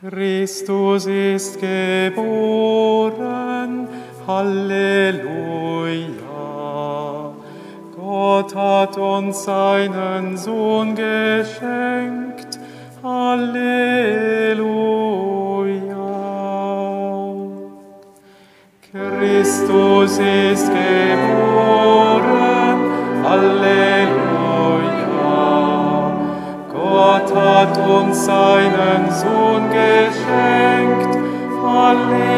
Christus ist geboren, Halleluja. Gott hat uns seinen Sohn geschenkt, Halleluja. Christus ist geboren, Hat uns seinen Sohn geschenkt, Halleluja.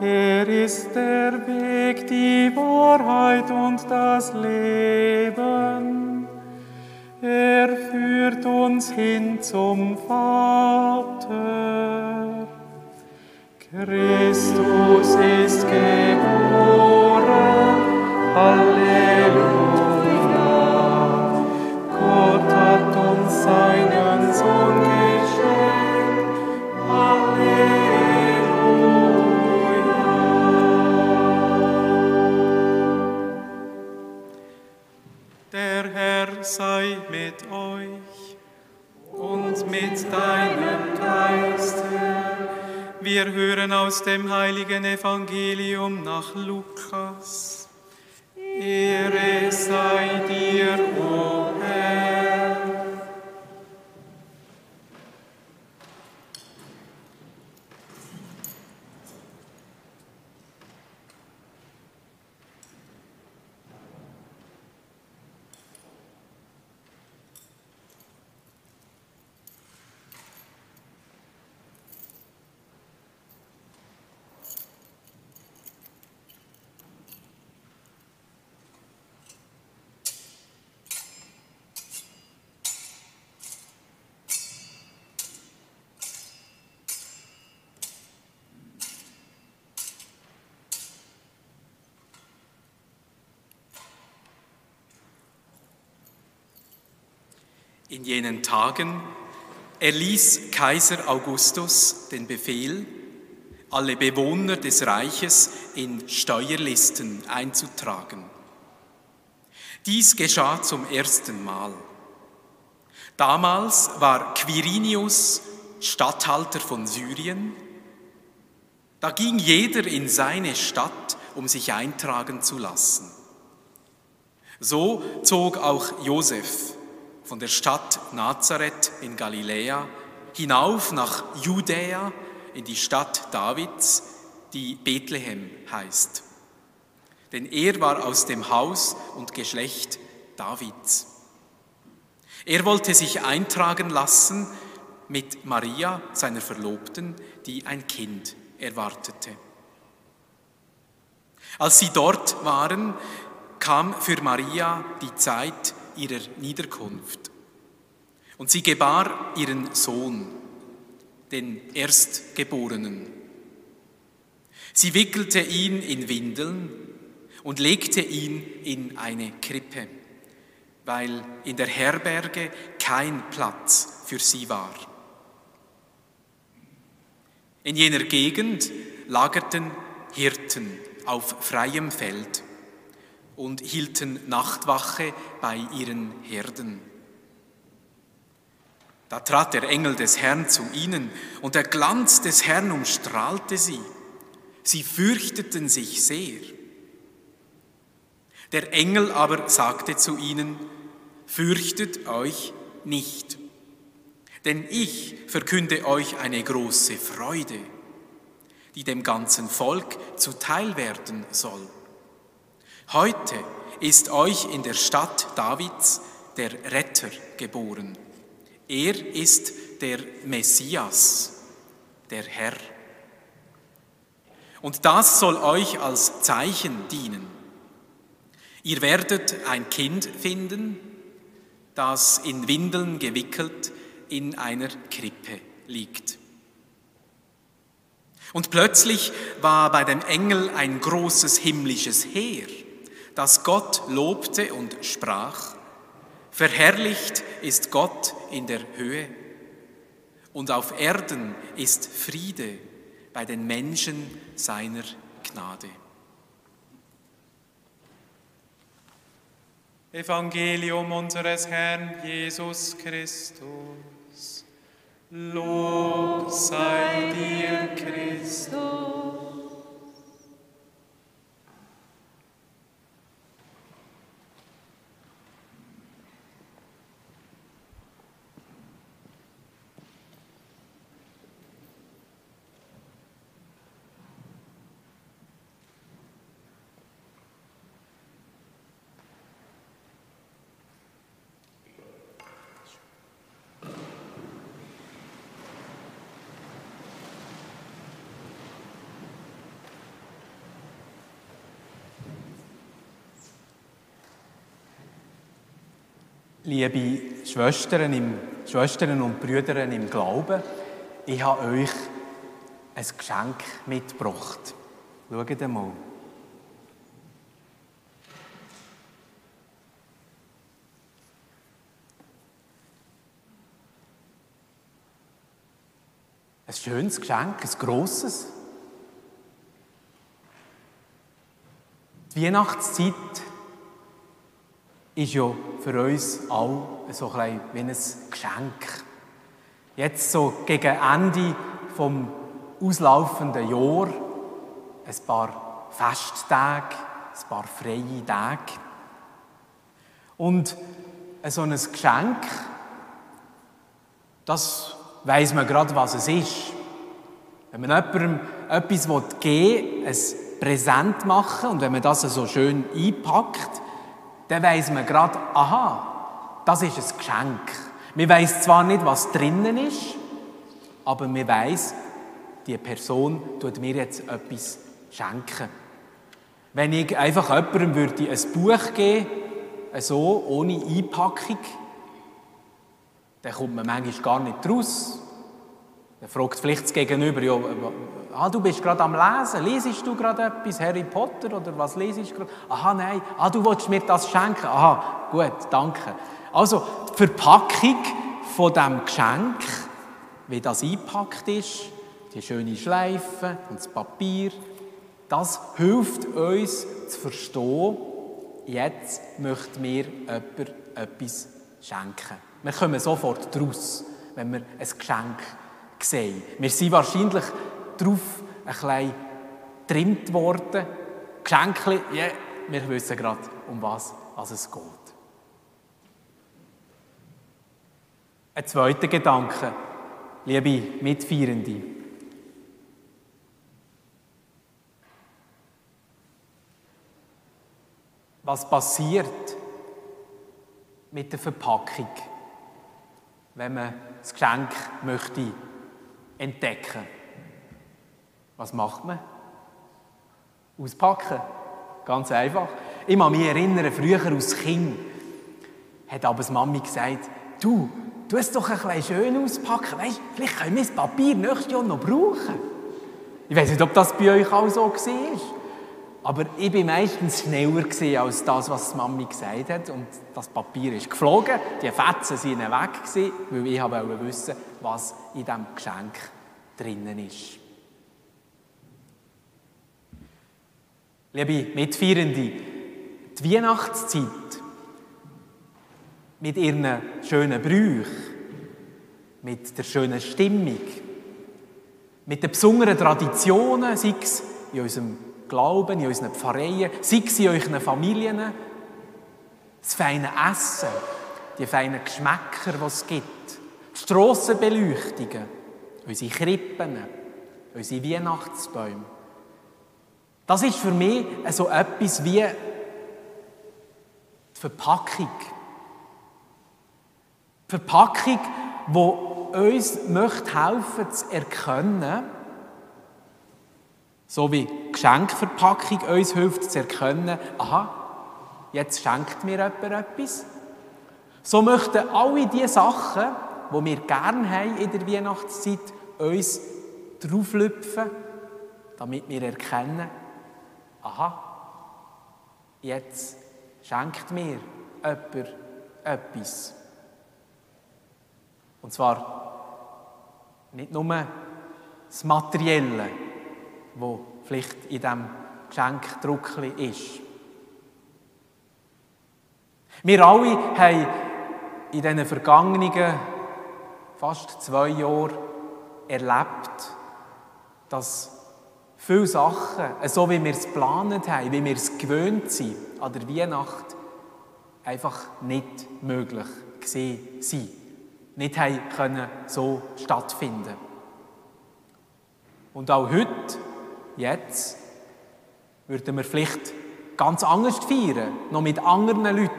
Er ist der Weg, die Wahrheit und das Leben. Er führt uns hin zum Vater. Christus ist sei mit euch und mit deinem Geiste. Wir hören aus dem heiligen Evangelium nach Lukas. Ehre sei dir, o Herr. In jenen Tagen erließ Kaiser Augustus den Befehl, alle Bewohner des Reiches in Steuerlisten einzutragen. Dies geschah zum ersten Mal. Damals war Quirinius Statthalter von Syrien. Da ging jeder in seine Stadt, um sich eintragen zu lassen. So zog auch Josef von der Stadt Nazareth in Galiläa hinauf nach Judäa in die Stadt Davids, die Bethlehem heißt. Denn er war aus dem Haus und Geschlecht Davids. Er wollte sich eintragen lassen mit Maria, seiner Verlobten, die ein Kind erwartete. Als sie dort waren, kam für Maria die Zeit ihrer Niederkunft. Und sie gebar ihren Sohn, den Erstgeborenen. Sie wickelte ihn in Windeln und legte ihn in eine Krippe, weil in der Herberge kein Platz für sie war. In jener Gegend lagerten Hirten auf freiem Feld und hielten Nachtwache bei ihren Herden. Da trat der Engel des Herrn zu ihnen und der Glanz des Herrn umstrahlte sie. Sie fürchteten sich sehr. Der Engel aber sagte zu ihnen, fürchtet euch nicht, denn ich verkünde euch eine große Freude, die dem ganzen Volk zuteil werden soll. Heute ist euch in der Stadt Davids der Retter geboren. Er ist der Messias, der Herr. Und das soll euch als Zeichen dienen. Ihr werdet ein Kind finden, das in Windeln gewickelt in einer Krippe liegt. Und plötzlich war bei dem Engel ein großes himmlisches Heer, das Gott lobte und sprach, Verherrlicht ist Gott in der Höhe und auf Erden ist Friede bei den Menschen seiner Gnade. Evangelium unseres Herrn Jesus Christus. Lob sei dir, Christus. Liebe Schwestern, im, Schwestern und Brüder im Glauben, ich habe euch ein Geschenk mitgebracht. Schaut mal. Ein schönes Geschenk, ein grosses. Die Weihnachtszeit ist ja für uns alle so ein wie ein Geschenk. Jetzt so gegen Ende vom auslaufenden Jahr ein paar Festtage, ein paar freie Tage. Und so ein Geschenk, das weiß man gerade, was es ist. Wenn man jemandem etwas geben will, ein Präsent machen und wenn man das so schön einpackt, dann weiß man gerade, aha, das ist ein Geschenk. Man weiß zwar nicht, was drinnen ist, aber man weiß, die Person tut mir jetzt etwas schenken. Wenn ich einfach jemandem würde ein Buch geben so ohne Einpackung, dann kommt man manchmal gar nicht raus. Dann fragt vielleicht das Gegenüber, ja, ah, du bist gerade am Lesen, lesest du gerade etwas, Harry Potter oder was lesest du gerade? Aha, nein, ah, du willst mir das schenken? Aha, gut, danke. Also, die Verpackung von dem Geschenk, wie das eingepackt ist, die schöne Schleife und das Papier, das hilft uns zu verstehen, jetzt möchte mir jemand etwas schenken. Wir kommen sofort draus, wenn wir ein Geschenk sehen. Wir sind wahrscheinlich darauf ein bisschen getrimmt worden. Geschenke, yeah, wir wissen gerade, um was, was es geht. Ein zweiter Gedanke, liebe Mitfeierende. Was passiert mit der Verpackung, wenn man das Geschenk möchte entdecken. Was macht man? Auspacken. Ganz einfach. Ich kann mich erinnern, früher als Kind hat aber Mami gesagt, du, du es doch ein bisschen schön auspacken. Weißt, vielleicht können wir das Papier nächstes Jahr noch brauchen. Ich weiß nicht, ob das bei euch auch so war. Aber ich war meistens schneller als das, was die Mami gesagt hat. Und das Papier ist geflogen, die Fetzen sind weg, weil ich wollte was in diesem Geschenk drinnen ist. Liebe Mitfeierende, die Weihnachtszeit mit ihren schönen Brüchen, mit der schönen Stimmung, mit den besonderen Traditionen, sei es in unserem Glauben, in unseren Pfarreien, sei es in euren Familien, das feine Essen, die feinen Geschmäcker, die es gibt, Strassenbeleuchtungen, unsere Krippen, unsere Weihnachtsbäume. Das ist für mich so etwas wie die Verpackung. Die Verpackung, die uns möchte helfen zu erkennen, so wie die Geschenkverpackung uns hilft zu erkennen, aha, jetzt schenkt mir jemand etwas. So möchten alle diese Sachen, die wir gerne haben in der Weihnachtszeit, uns drauflüpfen, damit wir erkennen, aha, jetzt schenkt mir jemand etwas. Und zwar nicht nur das Materielle, wo vielleicht in diesem Geschenkdruckli ist. Wir alle haben in diesen vergangenen fast zwei Jahren erlebt, dass viele Sachen, so wie wir es geplant haben, wie wir es gewöhnt sind, an der Weihnacht, einfach nicht möglich gewesen sind. Nicht haben können so stattfinden. Und auch heute, jetzt, würden wir vielleicht ganz anders feiern, noch mit anderen Leuten,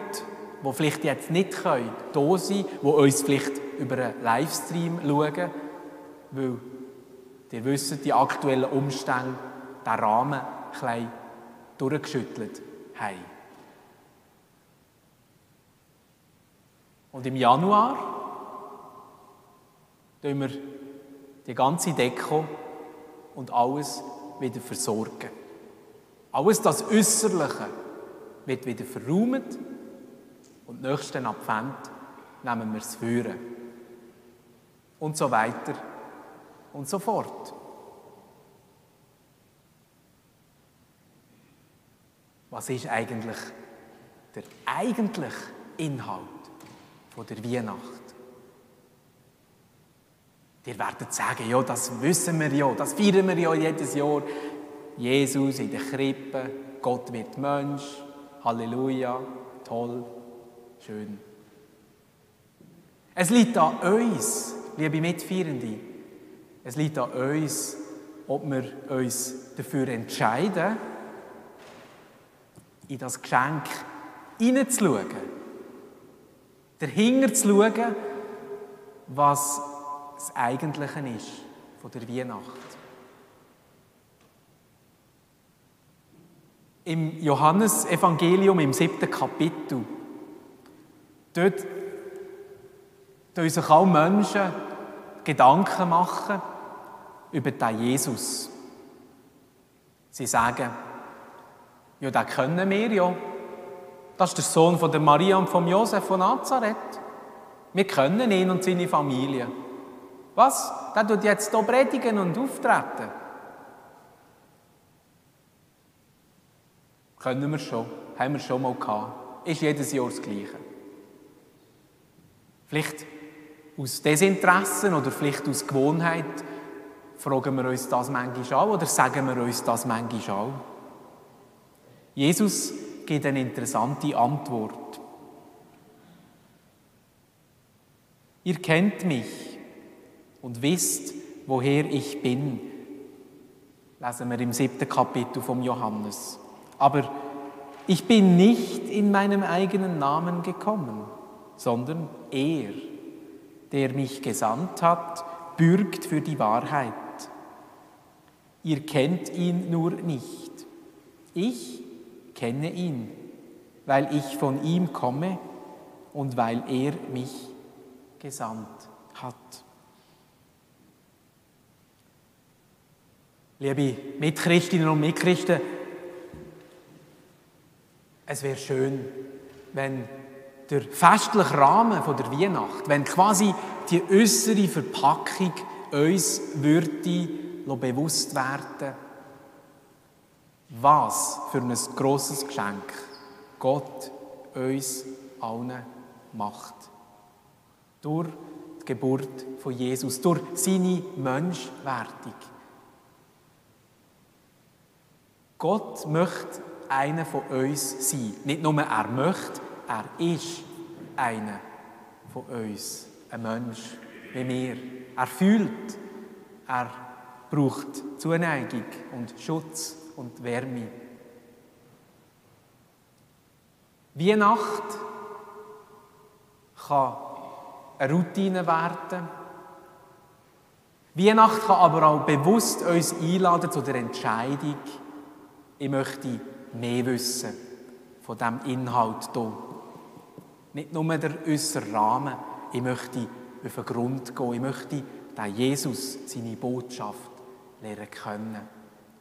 die vielleicht jetzt nicht können, da sein, die uns vielleicht über einen Livestream schauen, weil ihr wisst, die aktuellen Umstände den Rahmen ein durchgeschüttelt haben. Und im Januar tun wir die ganze Deko und alles wieder versorgen. Alles das Äußerliche wird wieder verräumt und nächsten Advent nehmen wir es führen. Und so weiter und so fort. Was ist eigentlich der eigentliche Inhalt von der Weihnacht? Ihr werdet sagen, ja, das wissen wir ja, das feiern wir ja jedes Jahr. Jesus in der Krippe, Gott wird Mensch, Halleluja, toll, schön. Es liegt an uns, liebe Mitfeierende, es liegt an uns, ob wir uns dafür entscheiden, in das Geschenk hineinzuschauen, dahinter zu schauen, was das Eigentliche ist von der Weihnacht. Im Johannesevangelium im siebten Kapitel, dort tun sich auch Menschen Gedanken machen über den Jesus. Sie sagen, ja, den kennen wir ja. Das ist der Sohn von der Maria und von Josef von Nazareth. Wir kennen ihn und seine Familie. Was? Der tut jetzt hier predigen und auftreten. Können wir schon. Haben wir schon mal gehabt. Ist jedes Jahr das Gleiche. Vielleicht aus Desinteresse oder vielleicht aus Gewohnheit fragen wir uns das manchmal auch oder sagen wir uns das manchmal auch. Jesus gibt eine interessante Antwort. Ihr kennt mich und wisst, woher ich bin. Lesen wir im siebten Kapitel vom Johannes. Aber ich bin nicht in meinem eigenen Namen gekommen, sondern er, der mich gesandt hat, bürgt für die Wahrheit. Ihr kennt ihn nur nicht. Ich kenne ihn, weil ich von ihm komme und weil er mich gesandt hat. Liebe Mitchristinnen und Mitchristen, es wäre schön, wenn der festliche Rahmen von der Weihnacht, wenn quasi die äußere Verpackung uns würde bewusst werden, was für ein grosses Geschenk Gott uns allen macht. Durch die Geburt von Jesus, durch seine Menschwerdung. Gott möchte einer von uns sein. Nicht nur er möchte, er ist einer von uns. Ein Mensch wie wir. Er fühlt, er braucht Zuneigung und Schutz und Wärme. Weihnacht kann eine Routine werden. Weihnacht kann aber auch bewusst uns einladen zu der Entscheidung, ich möchte mehr wissen von dem Inhalt hier. Nicht nur der äußere Rahmen, ich möchte auf den Grund gehen, ich möchte den Jesus, seine Botschaft lernen können.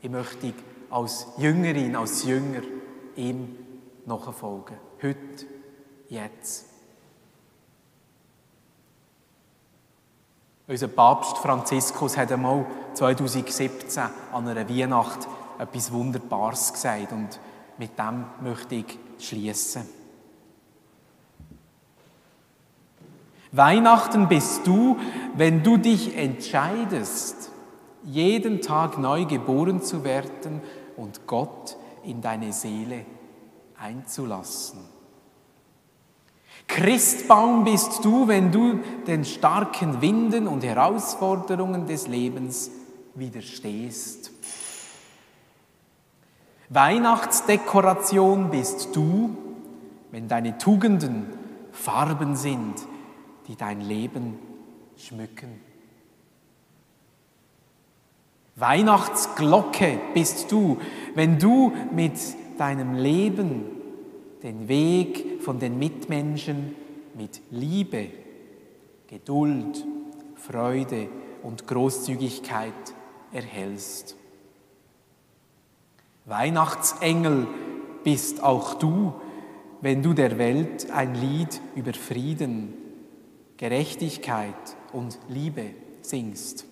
Ich möchte als Jüngerin, als Jünger ihm nachfolgen. Heute, jetzt. Unser Papst Franziskus hat einmal 2017 an einer Weihnacht etwas Wunderbares gesagt und mit dem möchte ich schließen. Weihnachten bist du, wenn du dich entscheidest, jeden Tag neu geboren zu werden und Gott in deine Seele einzulassen. Christbaum bist du, wenn du den starken Winden und Herausforderungen des Lebens widerstehst. Weihnachtsdekoration bist du, wenn deine Tugenden Farben sind, die dein Leben schmücken. Weihnachtsglocke bist du, wenn du mit deinem Leben den Weg von den Mitmenschen mit Liebe, Geduld, Freude und Großzügigkeit erhältst. Weihnachtsengel bist auch du, wenn du der Welt ein Lied über Frieden, Gerechtigkeit und Liebe singst.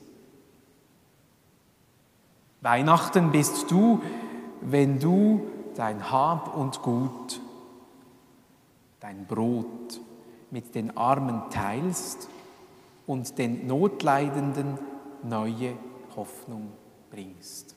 Weihnachten bist du, wenn du dein Hab und Gut, dein Brot mit den Armen teilst und den Notleidenden neue Hoffnung bringst.